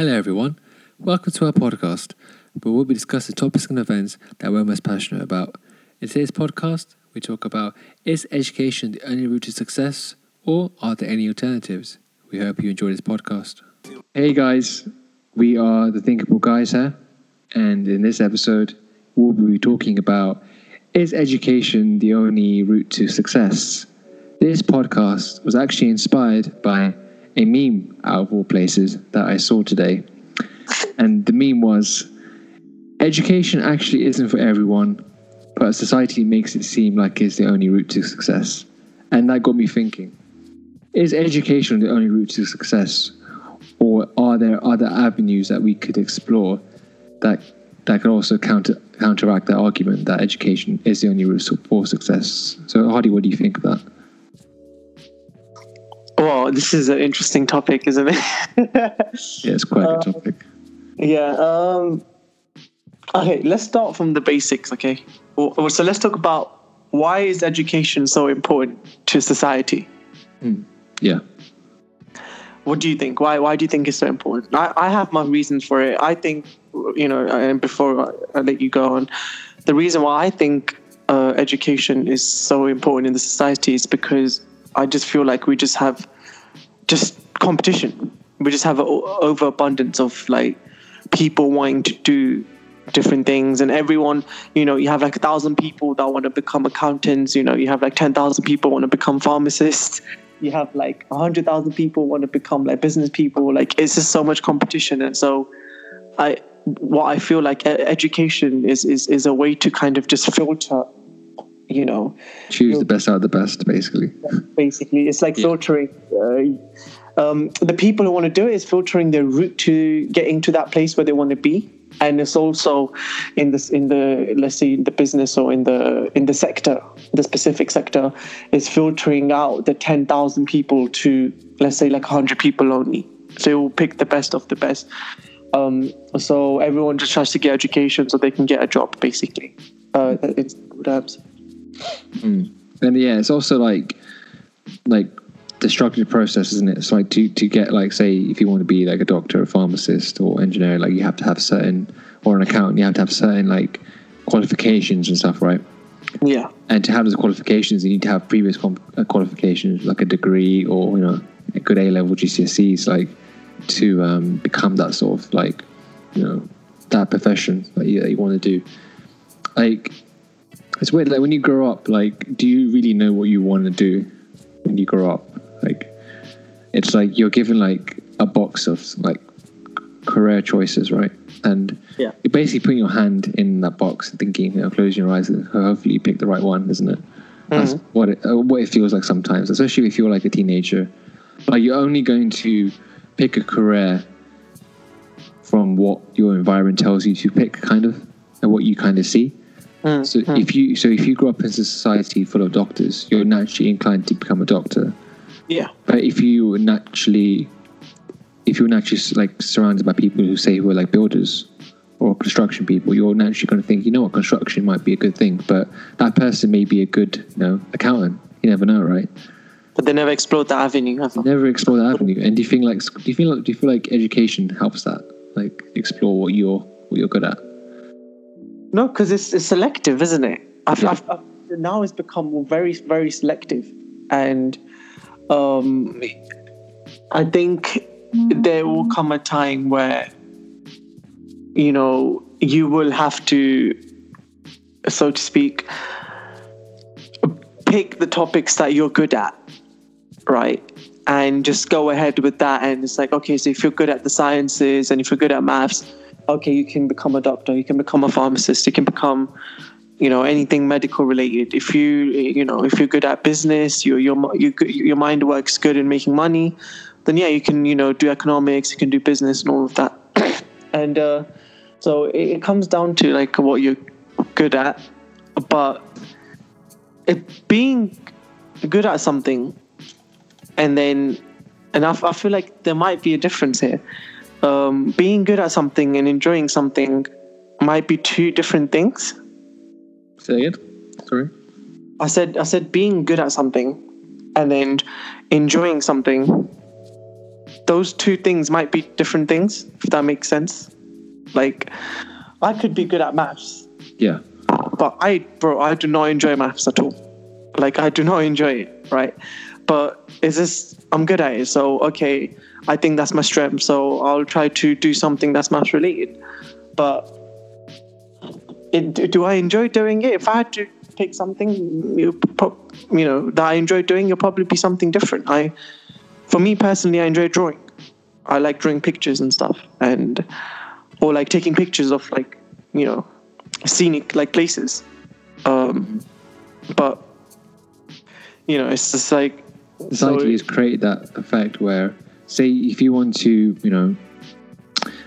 Hello, everyone. Welcome to our podcast, where we'll be discussing topics and events that we're most passionate about. In today's podcast, we talk about is education the only route to success, or are there any alternatives? We hope you enjoy this podcast. Hey, guys. We are the Thinkable Guys here, and in this episode, we'll be talking about is education the only route to success? This podcast was actually inspired by a meme out of all places that I saw today. And the meme was education actually isn't for everyone, but society makes it seem like it's the only route to success. And that got me thinking is education the only route to success? Or are there other avenues that we could explore that that could also counter counteract that argument that education is the only route for success? So, Hardy, what do you think of that? Well, this is an interesting topic, isn't it? yeah, it's quite a good topic. Yeah. Um, okay, let's start from the basics. Okay. Well, so let's talk about why is education so important to society? Mm. Yeah. What do you think? Why Why do you think it's so important? I, I have my reasons for it. I think you know, and before I let you go on, the reason why I think uh, education is so important in the society is because I just feel like we just have just competition. We just have an overabundance of like people wanting to do different things. And everyone you know you have like a thousand people that want to become accountants. You know you have like 10,000 people want to become pharmacists. You have like 100,000 people want to become like business people. Like it's just so much competition. And so i what i feel like education is is is a way to kind of just filter you know choose the best out of the best basically. Basically it's like yeah. filtering uh, um, the people who want to do it is filtering their route to getting to that place where they want to be. And it's also in this in the let's say in the business or in the in the sector the specific sector is filtering out the 10,000 people to let's say like 100 people only. So you will pick the best of the best. Um, so everyone just tries to get education so they can get a job basically. Uh, it's what Mm. And yeah, it's also like like destructive process, isn't it? It's like to to get like say if you want to be like a doctor, a pharmacist, or engineer, like you have to have certain or an accountant, you have to have certain like qualifications and stuff, right? Yeah. And to have those qualifications, you need to have previous uh, qualifications, like a degree or you know a good A level GCSEs, like to um, become that sort of like you know that profession that you, that you want to do. Like it's weird. Like when you grow up, like, do you really know what you want to do when you grow up? Like, it's like you're given like a box of like career choices, right? And yeah. you're basically putting your hand in that box and thinking, you know, closing your eyes and hopefully you pick the right one, isn't it? That's mm-hmm. what it uh, what it feels like sometimes, especially if you're like a teenager. Like you're only going to pick a career from what your environment tells you to pick, kind of, and what you kind of see. Mm, so mm. if you so if you grow up in a society full of doctors, you're naturally inclined to become a doctor. Yeah. But if you were naturally, if you're naturally like surrounded by people who say who are like builders or construction people, you're naturally going to think, you know what, construction might be a good thing, but that person may be a good, you know, accountant. You never know, right? But they never explore that avenue. Have Never explore that avenue. And do you think like do you feel like do you feel like education helps that? Like explore what you're what you're good at? No, because it's, it's selective, isn't it? I've, I've, I've, now it's become very, very selective. And um, I think there will come a time where, you know, you will have to, so to speak, pick the topics that you're good at, right? And just go ahead with that. And it's like, okay, so if you're good at the sciences and if you're good at maths, okay, you can become a doctor, you can become a pharmacist, you can become, you know, anything medical related. If you, you know, if you're good at business, your your you, your mind works good in making money, then yeah, you can, you know, do economics, you can do business and all of that. and uh, so it, it comes down to like what you're good at, but it being good at something, and then, and I, I feel like there might be a difference here um, being good at something and enjoying something might be two different things. Say it. Sorry. I said I said being good at something and then enjoying something those two things might be different things, if that makes sense. Like, I could be good at maths, Yeah. but I, bro, I do not enjoy maths at all. Like, I do not enjoy it, right? But it's just, I'm good at it. So, okay, I think that's my strength. So I'll try to do something that's maths related. But it, do- I enjoy doing it? If I had to pick something, you, you know, that I enjoy doing, it'll probably be something different. I, for me personally, I enjoy drawing. I like drawing pictures and stuff, and or like taking pictures of like, you know, scenic like places. Um, but you know, it's just like Society has created that effect where, say, if you want to, you know,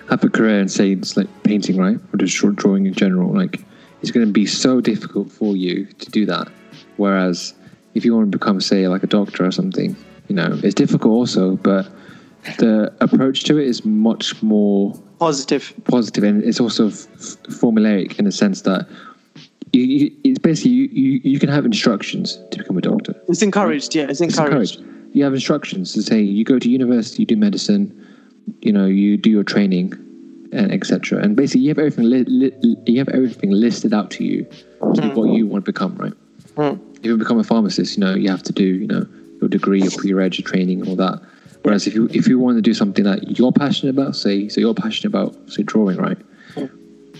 have a career and say it's like painting, right, or just short drawing in general, like it's going to be so difficult for you to do that. Whereas if you want to become, say, like a doctor or something, you know, it's difficult also, but the approach to it is much more positive. positive and it's also f- formulaic in the sense that you, you, it's basically you, you, you can have instructions to become a doctor. It's encouraged. Yeah, it's It's encouraged. You have instructions to say you go to university, you do medicine, you know, you do your training, and etc. And basically, you have everything li- li- you have everything listed out to you to be what hmm. you want to become, right? Hmm. If you become a pharmacist, you know, you have to do you know your degree, your pre-reg, your training, and all that. Whereas if you if you want to do something that you're passionate about, say so you're passionate about say drawing, right? Hmm.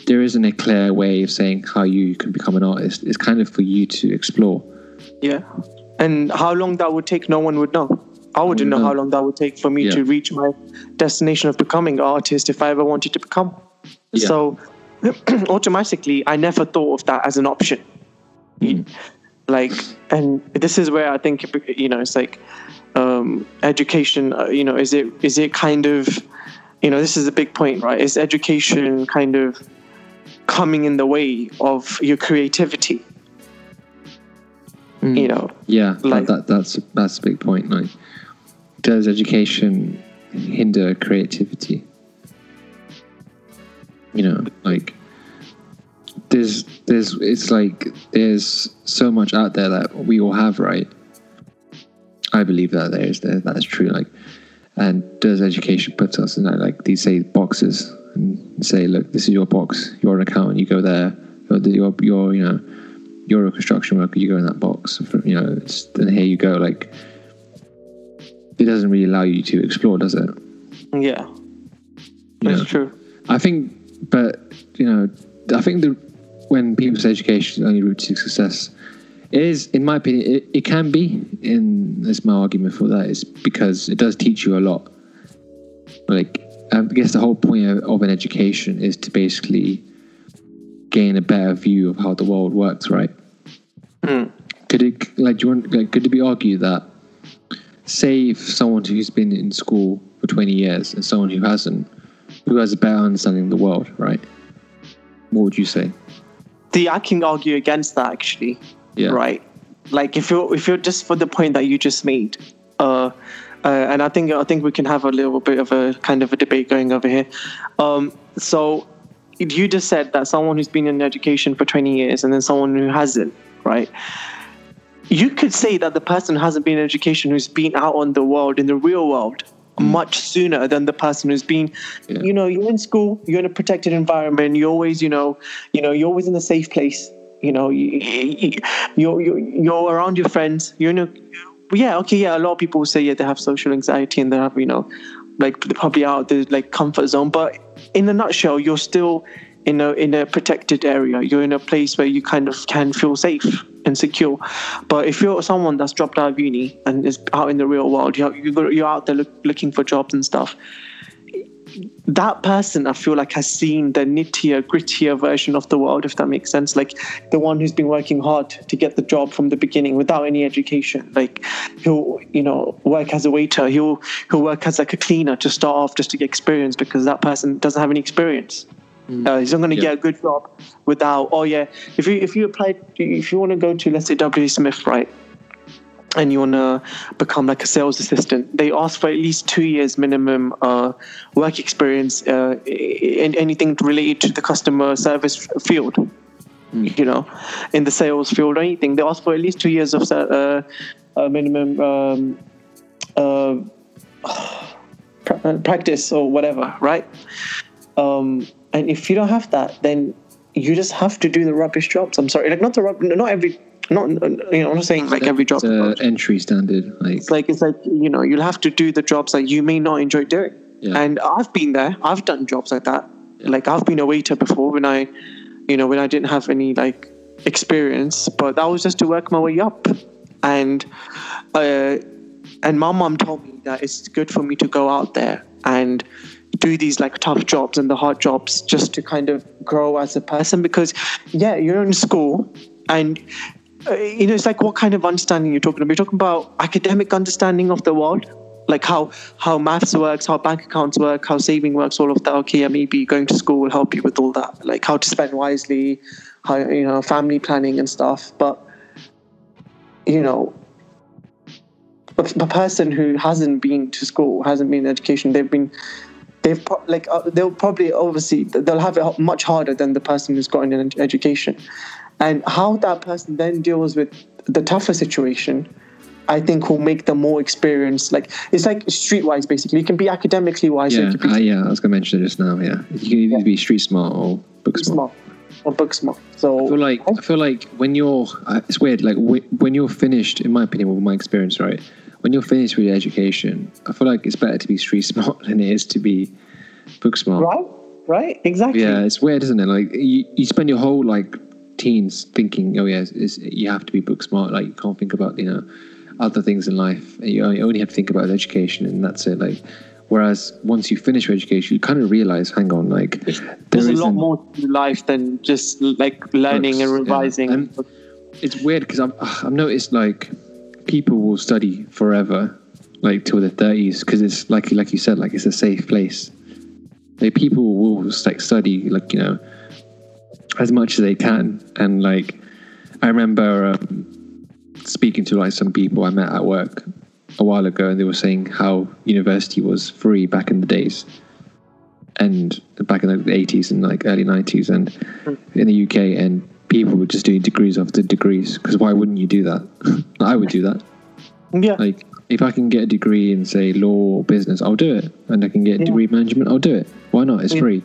There isn't a clear way of saying how you can become an artist. It's kind of for you to explore. Yeah. And how long that would take, no one would know. I wouldn't know how long that would take for me Yeah. to reach my destination of becoming an artist if I ever wanted to become. Yeah. So automatically, I never thought of that as an option. Like, and this is where I think you know it's like um, education. Uh, you know, is it is it kind of you know this is a big point, right? Is education kind of coming in the way of your creativity? Mm. You know, Yeah, Like- that, that that's that's a big point. Like, does education hinder creativity? You know, like there's there's it's like there's so much out there that we all have, right? I believe that there is that that's true. Like, and does education put us in that like these say boxes and say, look, this is your box. You're an accountant. You go there. You're the- you're, you're you know you're a construction worker, you go in that box. You know, it's, and here you go. Like, it doesn't really allow you to explore, does it? yeah, You that's know? true. I think, but you know, I think that when people say education is the only route to success, it is, in my opinion, it, it can be. In that's my argument for that is because it does teach you a lot. Like, I guess the whole point of, of an education is to basically gain a better view of how the world works, right? Could it like do you want like could it be argued that say someone who's been in school for twenty years and someone who hasn't, who has a better understanding of the world, right? What would you say? The I can argue against that actually. Yeah. Right. Like if you're if you're just for the point that you just made, uh, uh, and I think I think we can have a little bit of a kind of a debate going over here. Um, so you just said that someone who's been in education for 20 years and then someone who hasn't, right? You could say that the person who hasn't been in education who's been out on the world in the real world mm. much sooner than the person who's been Yeah. you know you're in school you're in a protected environment you're always you know you know you're always in a safe place you know you, you, you're, you're you're around your friends you're in a yeah okay yeah a lot of people will say yeah they have social anxiety and they have you know like they're probably out the like comfort zone but in a nutshell you're still in a in a protected area you're in a place where you kind of can feel safe and secure but if you're someone that's dropped out of uni and is out in the real world you're, you're out there look, looking for jobs and stuff that person I feel like has seen the nittier, grittier version of the world, if that makes sense. Like the one who's been working hard to get the job from the beginning without any education. Like he'll, you know, work as a waiter. He'll he'll work as like a cleaner to start off just to get experience because that person doesn't have any experience. Uh, he's not going to Yeah. get a good job without. Oh yeah, if you if you apply, if you want to go to let's say W Smith, right? and you want to become like a sales assistant, they ask for at least two years minimum uh, work experience uh, in anything related to the customer service field. You know, in the sales field or anything, they ask for at least two years of uh, uh, minimum um, uh, uh, practice or whatever, right? Um, and if you don't have that, then you just have to do the rubbish jobs. I'm sorry, like not the rub- not every, not you know, I'm not saying like every job. It's a entry standard. Like It's like it's like you know you'll have to do the jobs that you may not enjoy doing. Yeah. And I've been there. I've done jobs like that. Like I've been a waiter before when I, you know, when I didn't have any like experience, but that was just to work my way up. And, uh, and my mom told me that it's good for me to go out there and do these like tough jobs and the hard jobs just to kind of grow as a person because yeah you're in school and uh, you know it's like what kind of understanding you're talking about. You're talking about academic understanding of the world like how how maths works how bank accounts work how saving works all of that. Okay maybe going to school will help you with all that like how to spend wisely how you know family planning and stuff. But you know a person who hasn't been to school hasn't been in education they've been they've pro- like uh, they'll probably obviously they'll have it much harder than the person who's got an education and how that person then deals with the tougher situation i think will make them more experienced like it's like streetwise basically you can be academically wise yeah, be uh, yeah. I was gonna mention it just now. Yeah, you can either be street smart or book smart. smart or book smart so I feel like I feel like when you're, uh, it's weird. Like wh- when you're finished, in my opinion, with my experience, right? When you're finished with your education, I feel like it's better to be street smart than it is to be book smart. right right exactly Yeah, it's weird, isn't it? Like you, you spend your whole like teens thinking, oh yeah, it's, it's, you have to be book smart. Like you can't think about you know other things in life. You only, you only have to think about education, and that's it. Like whereas once you finish your education, you kind of realize, hang on, like there's there a lot more to life than just like learning Books, and yeah. revising And it's weird because I've, I've noticed like people will study forever, like till their thirties, because it's like like you said, like it's a safe place. Like people will like study like you know as much as they can, and like I remember um, speaking to like some people I met at work a while ago, and they were saying how university was free back in the days. And back in the 80s and like early 90s, and in the UK, and people were just doing degrees after degrees. Because why wouldn't you do that? I would do that. yeah Like, if I can get a degree in, say, law or business, I'll do it. And I can get a Yeah. degree in management, I'll do it. Why not? It's Yeah. free.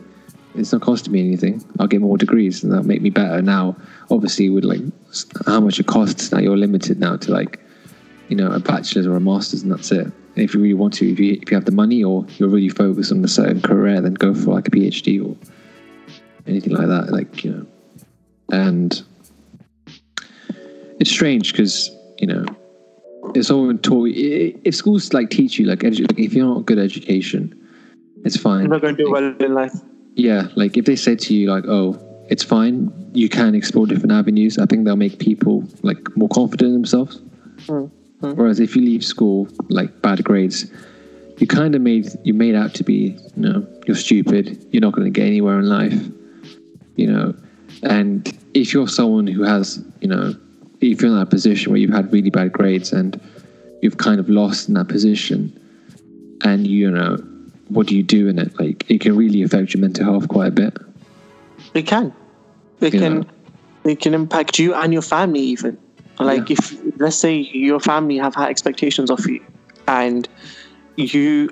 It's not costing me anything. I'll get more degrees, and that'll make me better. Now, obviously, with like how much it costs, now you're limited now to like, you know, a bachelor's or a master's, and that's it. And if you really want to, if you, if you have the money or you're really focused on a certain career, then go for like a PhD or anything like that. Like, you know, and it's strange because, you know, it's all taught. If schools like teach you, like, edu- like if you're not good at education, it's fine. you're not going to do well in life Yeah, like if they say to you, like, "Oh, it's fine, you can explore different avenues," I think they'll make people like more confident in themselves. Mm, Whereas if you leave school like bad grades, you kind of made you made out to be, you know, you're stupid. You're not going to get anywhere in life, you know. And if you're someone who has, you know, if you're in that position where you've had really bad grades and you've kind of lost in that position, and you know, what do you do in it? Like, it can really affect your mental health quite a bit. It can. It Yeah. can. It can impact you and your family even. Like Yeah. if let's say your family have high expectations of you, and you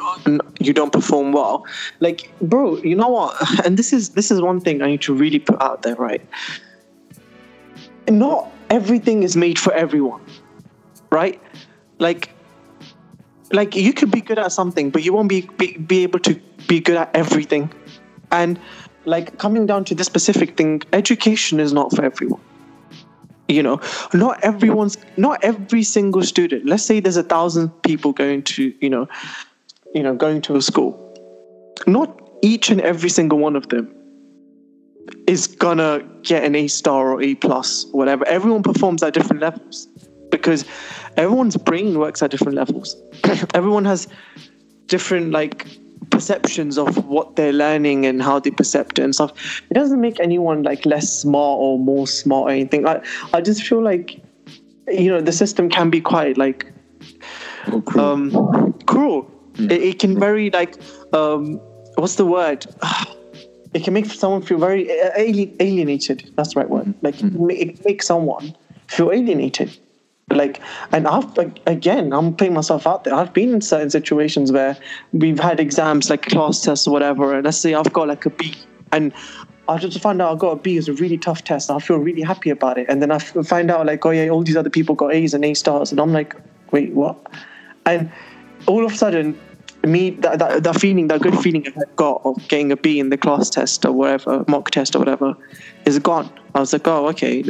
you don't perform well, like bro, you know what? And this is this is one thing I need to really put out there, right? Not everything is made for everyone, right? Like like you could be good at something, but you won't be, be be able to be good at everything. And like coming down to this specific thing, education is not for everyone. You know, not everyone's not every single student. Let's say there's a thousand people going to, you know, you know, going to a school. Not each and every single one of them is gonna get an A star or E plus, or whatever. Everyone performs at different levels because everyone's brain works at different levels. Everyone has different like perceptions of what they're learning and how they perceive it and stuff. It doesn't make anyone like less smart or more smart or anything. I I just feel like you know the system can be quite like cruel. um cruel. It, it can very like um what's the word? It can make someone feel very uh, alienated. That's the right word. Mm-hmm. Like it ma- it makes someone feel alienated like and i've like, again i'm putting myself out there i've been in certain situations where we've had exams like class tests or whatever and let's say i've got like a b and I just find out I got a B. It's a really tough test. I feel really happy about it. And then I find out like, oh yeah, all these other people got A's and A stars, and I'm like, wait, what? And all of a sudden, me that, that, that feeling, that good feeling I got of getting a B in the class test or whatever, mock test or whatever, is gone. I was like, oh, okay,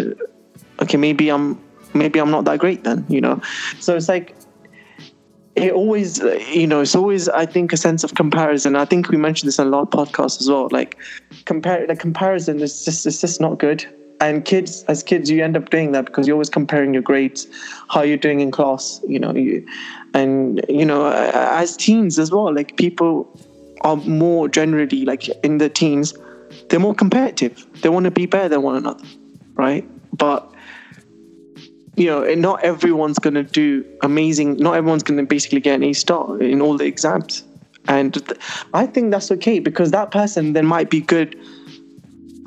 okay, maybe I'm maybe I'm not that great then, you know. So it's like it always, you know, it's always I think a sense of comparison. I think we mentioned this on a lot of podcasts as well. Like compare the comparison is just it's just not good. And kids, as kids, you end up doing that because you're always comparing your grades, how you're doing in class, you know, you, and you know, as teens as well. Like people are more generally like in the teens, they're more competitive. They want to be better than one another, right? But you know, not everyone's going to do amazing. Not everyone's going to basically get an A star in all the exams. And th- I think that's okay because that person then might be good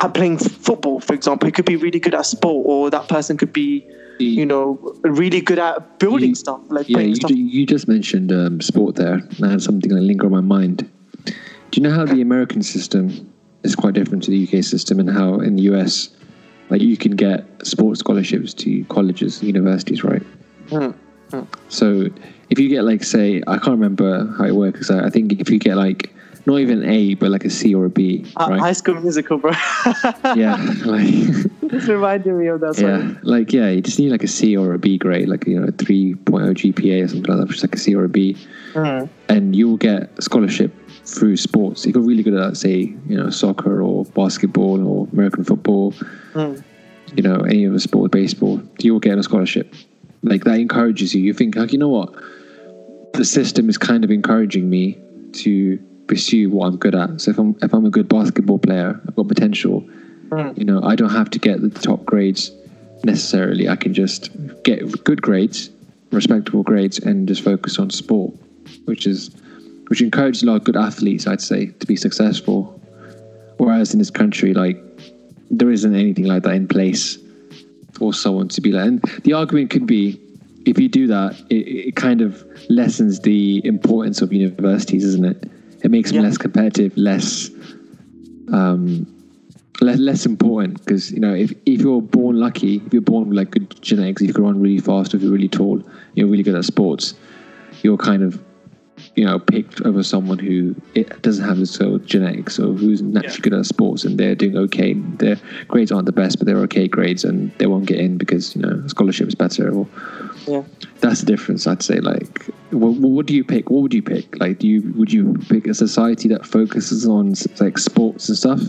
at playing football, for example. He could be really good at sport, or that person could be, you know, really good at building you, stuff, like yeah, you, stuff. you just mentioned um, sport there, and I had something that linger on my mind. Do you know how the American system is quite different to the UK system, and how in the US, like you can get sports scholarships to colleges, universities, right? Hmm, hmm. So if you get like, say, I can't remember how it works. I I think if you get like not even A, but like a C or a B, Uh, right? High School Musical, bro. yeah, like. This reminded me of that Yeah, song. like yeah, you just need like a C or a B grade, like you know, a 3.0 GPA or something like that, which is like a C or a B, Hmm. and you'll get a scholarship through sports. If you're really good at, say, you know, soccer or basketball or American football, Hmm. you know, any other sport, baseball, you'll get a scholarship. Like that encourages you. You think, like, you know what, the system is kind of encouraging me to pursue what I'm good at. So if I'm if I'm a good basketball player, I've got potential Hmm. you know, I don't have to get the top grades necessarily. I can just get good grades, respectable grades, and just focus on sport, which is which encourages a lot of good athletes, I'd say, to be successful. Whereas in this country, like there isn't anything like that in place for someone to be like. And the argument could be, if you do that, it, it kind of lessens the importance of universities, isn't it? It makes them Yeah. less competitive, less um, less, less important because you know if, if you're born lucky if you're born with like good genetics if you can run really fast if you're really tall you're really good at sports you're kind of you know picked over someone who it doesn't have the sort of genetics or who's naturally Yeah. good at sports and they're doing okay. Their grades aren't the best but they're okay grades and they won't get in because you know scholarship is better or Yeah. that's the difference i'd say like what, what do you pick? What would you pick? Like do you would you pick a society that focuses on like sports and stuff?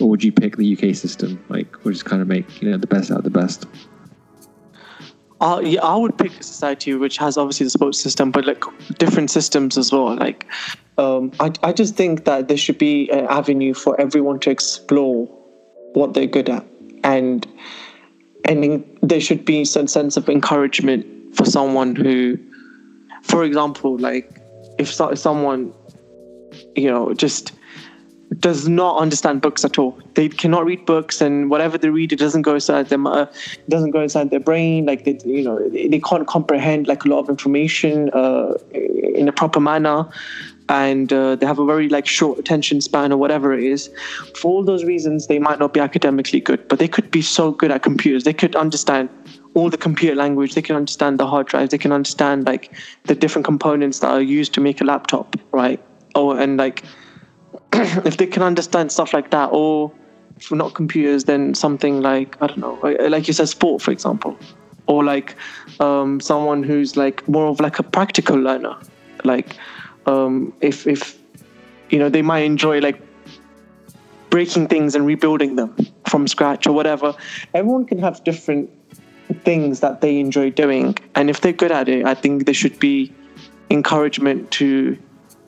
Or would you pick the uk system? Like which is kind of make you know the best out of the best Uh, yeah, I would pick a society which has obviously the sports system, but like different systems as well. Like, um, I, I just think that there should be an avenue for everyone to explore what they're good at, and and in, there should be some sense of encouragement for someone who, for example, like if, so, if someone, you know, just does not understand books at all. They cannot read books, and whatever they read, it doesn't go inside them. Uh, doesn't go inside their brain. Like they, you know, they, can't comprehend like a lot of information uh, in a proper manner, and uh, they have a very like short attention span or whatever it is. For all those reasons, they might not be academically good, but they could be so good at computers. They could understand all the computer language. They can understand the hard drives. They can understand like the different components that are used to make a laptop, right? Oh, and like if they can understand stuff like that, or if not computers, then something like I don't know, like you said, sport, for example, or like um, someone who's like more of like a practical learner, like um, if if you know they might enjoy like breaking things and rebuilding them from scratch or whatever. Everyone can have different things that they enjoy doing, and if they're good at it, I think there should be encouragement to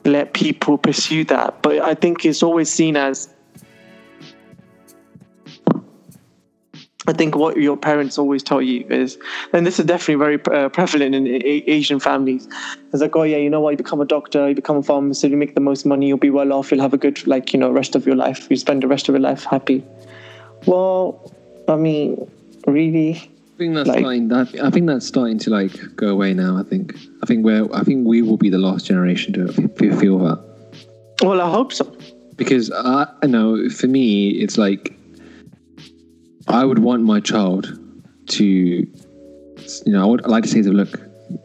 let people pursue that. But I think it's always seen as I think what your parents always tell you is, and this is definitely very uh, prevalent in a- Asian families. It's like, oh yeah, you know what? You become a doctor, you become a pharmacist, you make the most money, you'll be well off, you'll have a good, like, you know, rest of your life. You spend the rest of your life happy. Well, I mean, really, I think that's Like- starting. That, I think that's starting to like go away now. I think. I think we're. I think we will be the last generation to feel that Well, I hope so. because I, I know for me it's like I would want my child to, you know, I would like to say to them, look,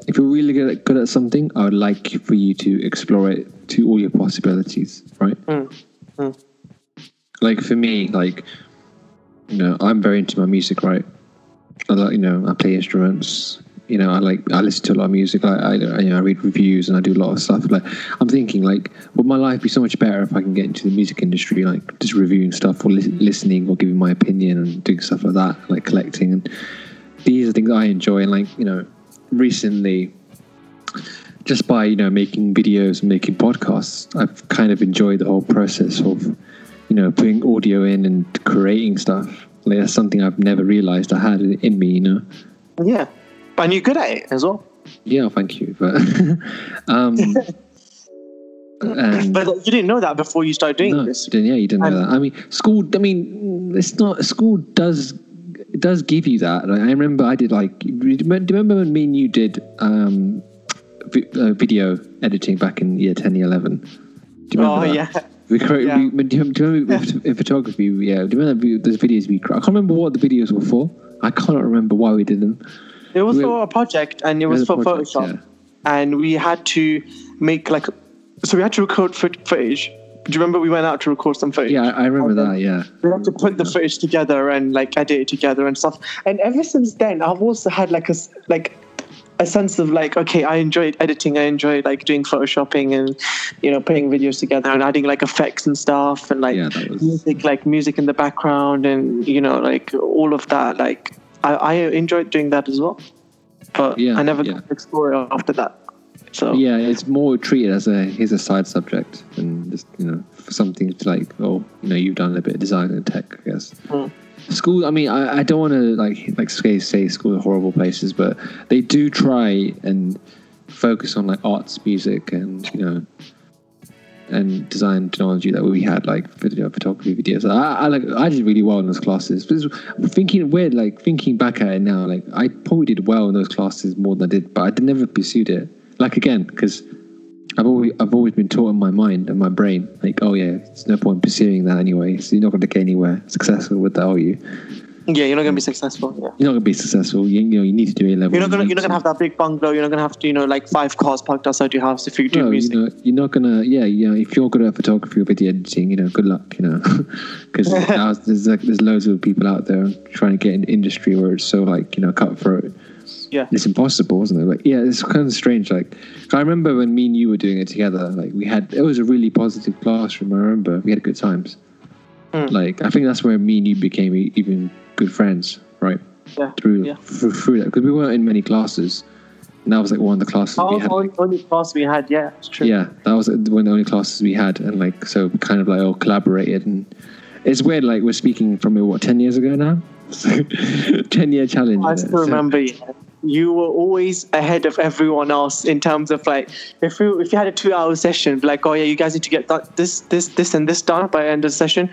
if you're really good at, good at something, I would like for you to explore it to all your possibilities, right? Mm, mm. Like for me, like you know, I'm very into my music, right? I like, you know, I play instruments. You know, I like I listen to a lot of music. I, I, you know, I read reviews and I do a lot of stuff. Like I'm thinking, like, would my life be so much better if I can get into the music industry, like just reviewing stuff or li- listening or giving my opinion and doing stuff like that, like collecting. And these are things I enjoy. And like, you know, recently, just by you know making videos and making podcasts, I've kind of enjoyed the whole process of you know putting audio in and creating stuff. Like that's something I've never realized I had in me. You know. Yeah, and you're good at it as well. Yeah, thank you. But um, and But you didn't know that before you started doing no, this. you didn't, yeah, you didn't know that. I mean, school. I mean, it's not school. Does it does give you that? Like, I remember I did like. Do you remember do you remember when me and you did um, uh, video editing back in year 10, year 11? Do you remember Oh that? Yeah, We created. Yeah. We, do, you, do you remember with- in photography? Yeah. Do you remember those videos we? I can't remember what the videos were for. I cannot remember why we did them. it was We- for a project, and it was for project, Photoshop, yeah. and we had to make like, so we had to record footage. Do you remember we went out to record some footage? Yeah, I remember that. Yeah. we had to put the footage together and like edit it together and stuff. And ever since then, I've also had like a like a sense of like, okay, I enjoyed editing. I enjoyed like doing photoshopping and you know putting videos together and adding like effects and stuff and like Yeah, was- music, like music in the background and you know like all of that. Like I, I enjoyed doing that as well, but Yeah, I never yeah. got to explore it after that. So Yeah, it's more treated as a here's a side subject and just you know something to like oh you know you've done a bit of design and tech I guess. Mm. School, I mean, I, I don't want to like like say school are horrible places, but they do try and focus on like arts, music, and you know and design technology that we had like video photography videos. I, I like I did really well in those classes. But thinking weird, like thinking back at it now, like I probably did well in those classes more than I did, but I never pursued it. Like again, because I've always I've always been taught in my mind and my brain, like oh yeah, it's no point pursuing that anyway. So you're not going to get anywhere successful with that, are you? yeah, you're not gonna be successful. Yeah. You're not going to be successful. You, you know you need to do A level. You're not you're not gonna have that big bungalow. You're not gonna have to you know like five cars parked outside your house if you do No, you music. know, you're not gonna. Yeah, you know, if you're good at photography or video editing, you know, good luck. You know, because there's like there's loads of people out there trying to get in industry where it's so like you know cutthroat. Yeah. It's impossible, isn't it? Like, yeah, it's kind of strange. Like, I remember when me and you were doing it together. Like, we had it was a really positive classroom. I remember we had good times. Mm. Like, I think that's where me and you became even good friends, right? Yeah. Through Yeah. through, through that because we weren't in many classes. And that was like one of the classes we Oh, had. only, only class we had, yeah, it's true. Yeah, that was one of the only classes we had, and like so, we kind of like all collaborated, and it's weird. Like we're speaking from what ten years ago now, so, ten year challenge. I isn't it? still So- remember yeah. You were always ahead of everyone else in terms of like if you if you had a two hour session, like oh yeah, you guys need to get that, this this this and this done by end of the session.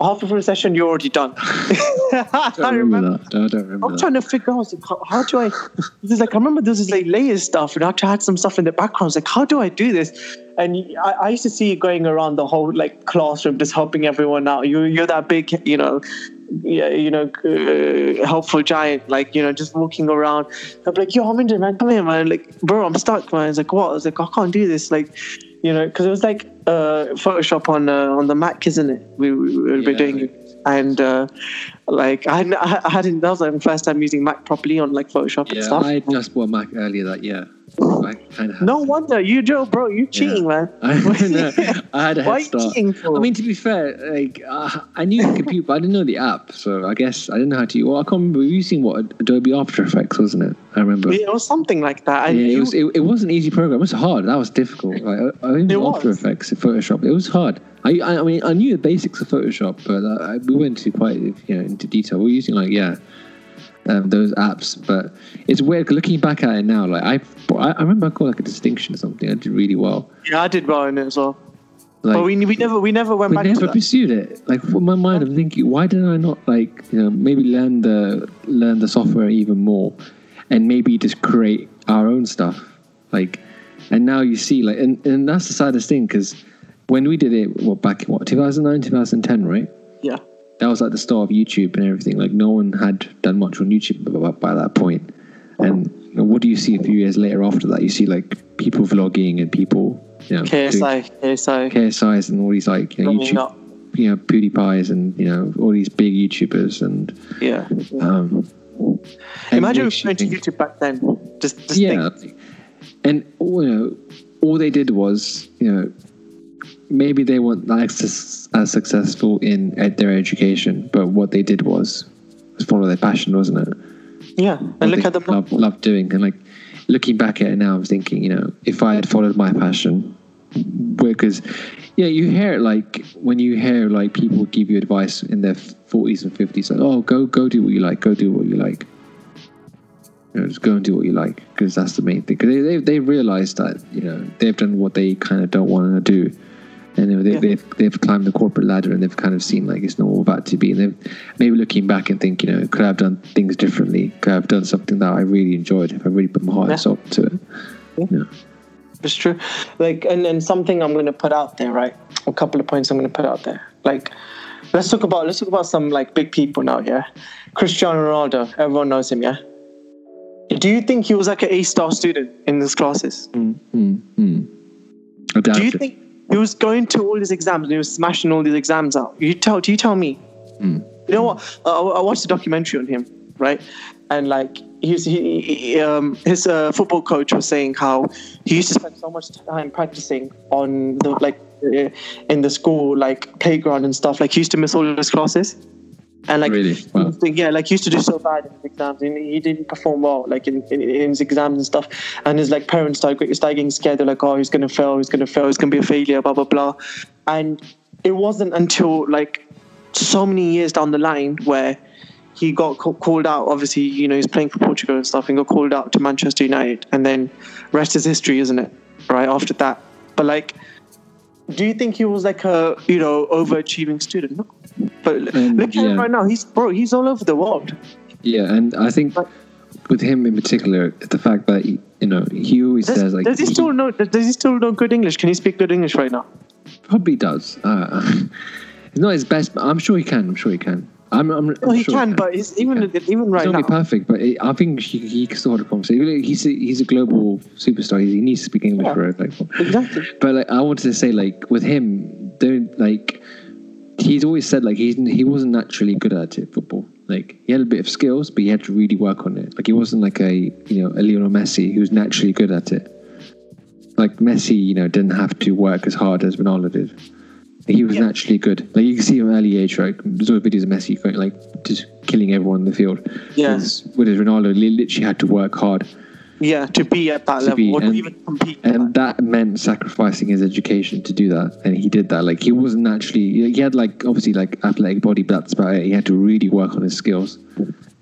Half of the session you're already done. I, I don't remember that. No, I don't remember I'm that. trying to figure out like, how, how do I? There's like I remember there was like layers stuff, and I had to add some stuff in the background. I was like, how do I do this? And I, I used to see you going around the whole like classroom, just helping everyone out. You you're that big, you know, yeah, you know, uh, helpful giant, like you know, just walking around. I'm like, yo, I'm in man. Come here, man. Like, bro, I'm stuck, man. It's like, what? I was like, I can't do this, like. You know, because it was like uh, Photoshop on uh, on the Mac, isn't it? We, we, we were Yeah. doing and uh, like I hadn't, I hadn't that was like my first time using Mac properly on like Photoshop and Yeah, stuff. I just bought a Mac earlier that year. I kind of no wonder you Joe, bro, you cheating, man. I, know. I had a head start. I mean, to be fair, like uh, I knew the computer, but I didn't know the app. So I guess I didn't know how to. Well, I can't remember. Using what Adobe After Effects, wasn't it? I remember. it was something like that. And Yeah, it was. It, it was an easy program. It was hard. That was difficult. Like I, I After was. Effects in Photoshop. It was hard. I, I, I mean, I knew the basics of Photoshop, but uh, we went into quite you know into detail. We were using like yeah, um, those apps. But it's weird looking back at it now. Like I, I remember I got like a distinction or something. I did really well. yeah, I did well in it as well. Like, but we, we never we never went we back to never pursued it. Like for my mind, I'm thinking, why did I not like you know maybe learn the learn the software even more, and maybe just create our own stuff. Like, and now you see like, and, and that's the saddest thing because when we did it, what back in what 2009, 2010, right? Yeah. That was like the start of YouTube and everything. Like no one had done much on YouTube by, that point. And what do you see a few years later after that? You see like people vlogging and people, you know, KSI, KSI. KSIs and all these like you know, YouTube, up. you know, PewDiePies and you know all these big YouTubers and Yeah. um. Imagine and if we went to. YouTube back then. Just, just Yeah, think. and you know, all they did was you know maybe they weren't like as, as successful in their education, but what they did was was follow their passion, wasn't it? Yeah. what And look at them love, love doing and like looking back at it now i'm thinking you know if i had followed my passion because yeah you hear it like when you hear like people give you advice in their 40s and 50s like oh go go do what you like go do what you like you know, just go and do what you like because that's the main thing because they, they, they realize that you know they've done what they kind of don't want to do and you know, they, Yeah. they've, they've climbed the corporate ladder and they've kind of seen like it's not all about to be and they've maybe looking back and think you know could I have done things differently could I have done something that I really enjoyed if I really put my heart Yeah. and soul to it yeah. It's true. Like, and then something I'm going to put out there, right? A couple of points I'm going to put out there. Like, let's talk about let's talk about some like big people now. Yeah, Cristiano Ronaldo. Everyone knows him. Yeah. Do you think he was like an A star student in his classes? mm, mm, mm. I doubt Do you it. think he was going to all these exams and he was smashing all these exams out? You tell. Do you tell me? Mm. You know what? Uh, I watched a documentary on him, right? And like he was, he, he, um, his uh, football coach was saying how he used to spend so much time practicing on the like uh, in the school like playground and stuff. Like he used to miss all of his classes. And like, Really? he Wow. yeah, like he used to do so bad in his exams, and he didn't perform well, like in, in, in his exams and stuff. And his like parents started, started getting scared. They're like, "Oh, he's gonna fail. He's gonna fail. He's gonna be a failure." Blah blah blah. And it wasn't until like so many years down the line where he got called out. Obviously, you know, he's playing for Portugal and stuff, and got called out to Manchester United, and then rest is history, isn't it? Right after that, but like, do you think he was like a you know overachieving student? No. But Um, look at him right now. He's bro. He's all over the world. yeah and I think But- with him in particular the fact that he, you know he always Does, says like does he still know? Does he still know good English? Can he speak good English right now? probably does uh, it's not his best but I'm sure he can I'm sure he can I'm, I'm, I'm Well, he sure can, but he's even even right He's not now. perfect, but I think he, he can still hold a conversation. He's a, he's a global superstar. He needs to speak English Yeah. for it. Like, Exactly. but like, I wanted to say, like, with him, don't like. He's always said like he's he wasn't naturally good at it football. Like he had a bit of skills, but he had to really work on it. Like he wasn't like a you know a Lionel Messi who's naturally good at it. Like Messi, you know, didn't have to work as hard as Ronaldo did. He was Yeah. naturally good. Like you can see him early age, right? There's always videos of Messi going like just killing everyone in the field. Yeah. Whereas- Whereas Ronaldo literally had to work hard, Yeah, to be at that level be- or to and- even compete. and that meant sacrificing his education to do that. And he did that. Like he wasn't actually. He had like obviously like athletic body, but that's about it. He had to really work on his skills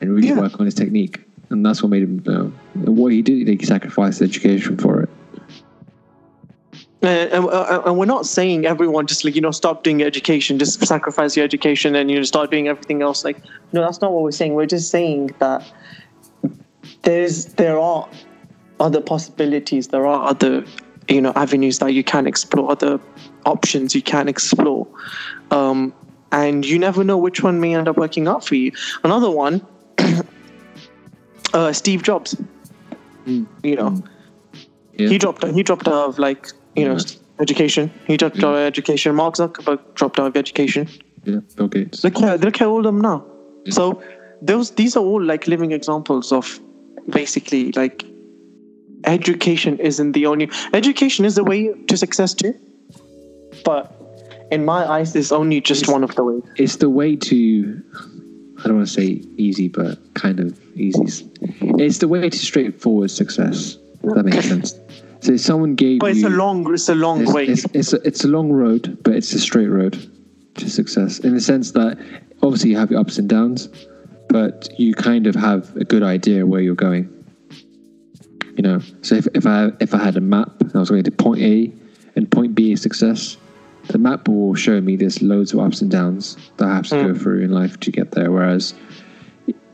and really Yeah. work on his technique, and that's what made him. Know, what he did, he sacrificed education for it. And, and, uh, we're not saying everyone just like you know stop doing your education, just sacrifice your education, and you know start doing everything else. Like no, that's not what we're saying. We're just saying that there's there are other possibilities. There are other you know avenues that you can explore, other options you can explore, um, and you never know which one may end up working out for you. Another one, uh, Steve Jobs. Mm. You know Yeah. he dropped he dropped out of like you know Yeah. education. He dropped mm. out of education. Mark Zuckerberg dropped out of education. yeah. Bill Gates. Look at look all of them now. Yeah. So those these are all like living examples of basically like education isn't the only education is the way to success too. But in my eyes, it's only just one of the ways. it's the way to I don't want to say easy, but kind of easy. It's the way to straightforward success. If that makes sense. So someone gave But it's you, a long it's a long it's, way. it's, it's, a, it's a long road, but it's a straight road to success in the sense that obviously you have your ups and downs, but you kind of have a good idea where you're going. You know, so if, if I if I had a map and I was going to point A and point B is success, the map will show me there's loads of ups and downs that I have to go hmm. through in life to get there. Whereas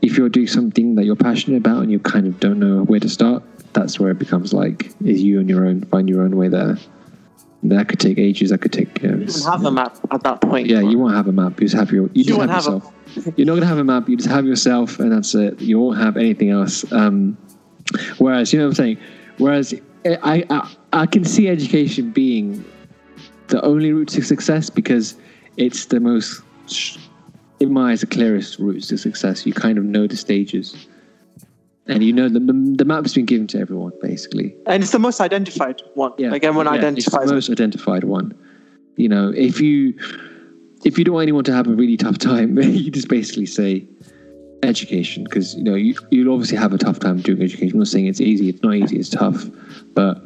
if you're doing something that you're passionate about and you kind of don't know where to start, that's where it becomes like is you on your own, find your own way there. And that could take ages. That could take. You know, You don't have a map at that point. yeah, you won't have a map. You just have your. You just won't have, have a- yourself. You're not gonna have a map. You just have yourself, and that's it. You won't have anything else. Um, whereas, you know what I'm saying. Whereas, I, I I can see education being the only route to success because it's the most, in my eyes, the clearest route to success. You kind of know the stages, and you know the the, map's been given to everyone basically. And it's the most identified one. Yeah, Like everyone yeah, identifies. It's the most identified one. You know, if you if you don't want anyone to have a really tough time, you just basically say education because you know you you'll obviously have a tough time doing education. I'm not saying it's easy. It's not easy. It's tough, but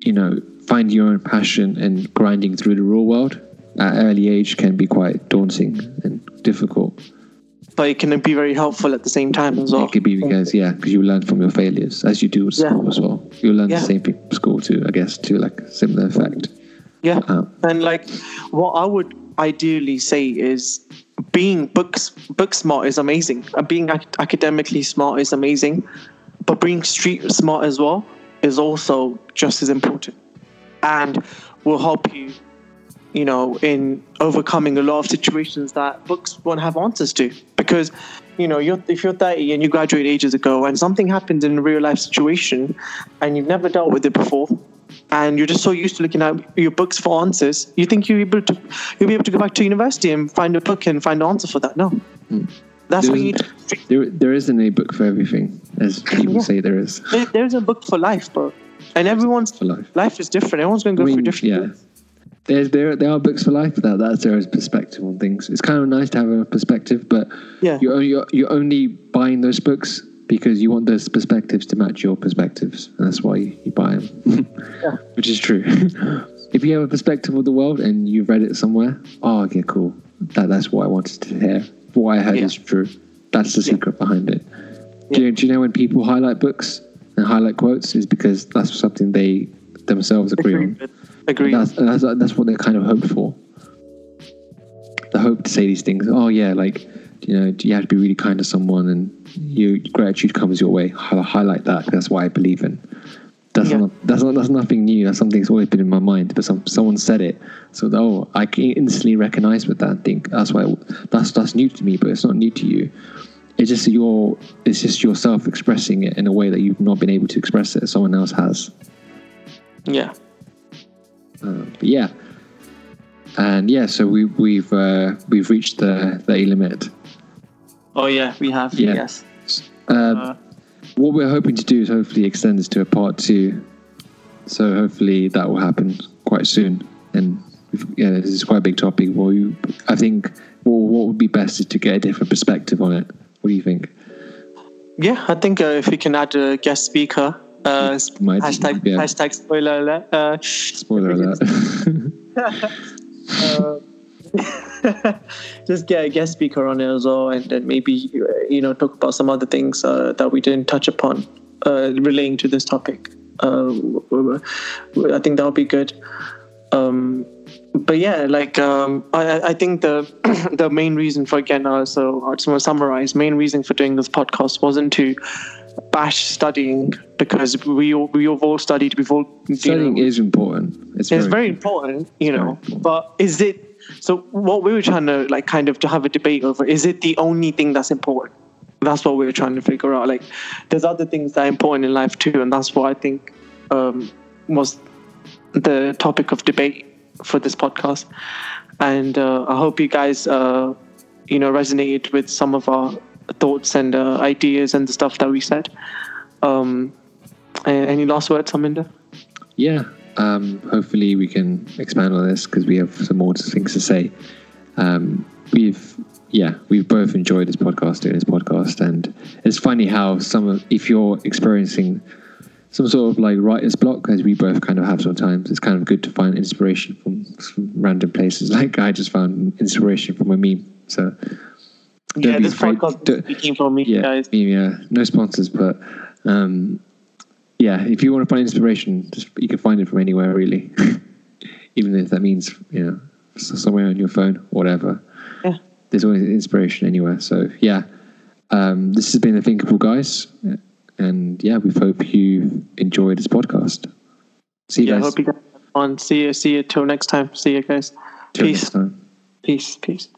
you know, find your own passion and grinding through the real world at early age can be quite daunting and difficult. But it can be very helpful at the same time as well. It could be because yeah, because you learn from your failures as you do at Yeah. school as well. You learn Yeah. the same thing school too, I guess, to like similar effect. Yeah. Um, And like what I would ideally say is being books book smart is amazing. And being ac- academically smart is amazing. But being street smart as well is also just as important. And will help you, you know, in overcoming a lot of situations that books won't have answers to. Because, you know, you're, if you're 30 and you graduated ages ago and something happens in a real life situation and you've never dealt with it before, and you're just so used to looking at your books for answers, you think you're able to you'll be able to go back to university and find a book and find an answer for that. No. Hmm. That's There what you need isn't- to There, there isn't a book for everything, as people Yeah. say there is there, there's a book for life, bro. And everyone's life. life is different. Everyone's going to I go mean, through different yeah. There's there there are books for life, but that that's their perspective on things. It's kind of nice to have a perspective, but Yeah. you're only, you're, you're only buying those books because you want those perspectives to match your perspectives, and that's why you, you buy them. Yeah. Which is true. if you have a perspective of the world and you've read it somewhere, oh, okay, cool. That that's what I wanted to hear. What I heard Yeah. is true. That's the secret behind it. Do, you, do you know when people highlight books and highlight quotes is because that's something they themselves agree on. Agreed. That's, that's that's what they kind of hoped for. The hope to say these things. Oh yeah, like you know, you have to be really kind to someone, and you gratitude comes your way. Hi- Highlight that. That's what I believe in. That's Yeah. not that's not that's nothing new. That's something that's always been in my mind. But some someone said it, so oh, I can instantly recognize with that. and think that's why that's that's new to me, but it's not new to you. It's just your it's just yourself expressing it in a way that you've not been able to express it. Someone else has. yeah. Um, but yeah, and yeah, so we, we've uh, we've reached the the A limit. Oh yeah, we have. Yeah. Yes. Um, Uh, what we're hoping to do is hopefully extend this to a part two. So hopefully that will happen quite soon. And yeah, this is quite a big topic. Well, you, I think well, what would be best is to get a different perspective on it. What do you think? yeah, I think uh, if we can add a guest speaker, uh, Might- hashtag yeah. hashtag spoiler alert. Uh, Spoiler alert. uh, just get a guest speaker on it as well, and then maybe uh, you know talk about some other things uh, that we didn't touch upon uh, relating to this topic. Uh, I think that would be good. Um, but yeah, like um, I, I- think the the main reason for again, uh, so I just want to summarize. Main reason for doing this podcast wasn't to bash studying because we all, we have all studied. We've all Studying know, is important. It's, it's very important, you very know. important. But is it so? What we were trying to like, kind of, to have a debate over is it the only thing that's important? That's what we were trying to figure out. Like, there's other things that are important in life too, and that's what I think um, was the topic of debate for this podcast. And uh, I hope you guys, uh, you know, resonated with some of our thoughts and uh, ideas and the stuff that we said. Um, any last words, Aminda? yeah um, hopefully we can expand on this because we have some more things to say um, we've yeah we've both enjoyed this podcast doing this podcast and it's funny how some of if you're experiencing some sort of like writer's block as we both kind of have sometimes it's kind of good to find inspiration from, from random places like i just found inspiration from a meme so yeah, this afraid- podcast speaking for me, yeah, guys. yeah. No sponsors, but um, yeah. If you want to find inspiration, just you can find it from anywhere, really. even if that means you know somewhere on your phone, whatever. Yeah. There's always inspiration anywhere. So yeah, um, this has been the Thinkable guys, and yeah, we hope you enjoyed this podcast. See you Yeah, guys. hope you guys have fun. See you. See you till next time. See you guys. Till Peace. next time. Peace. Peace.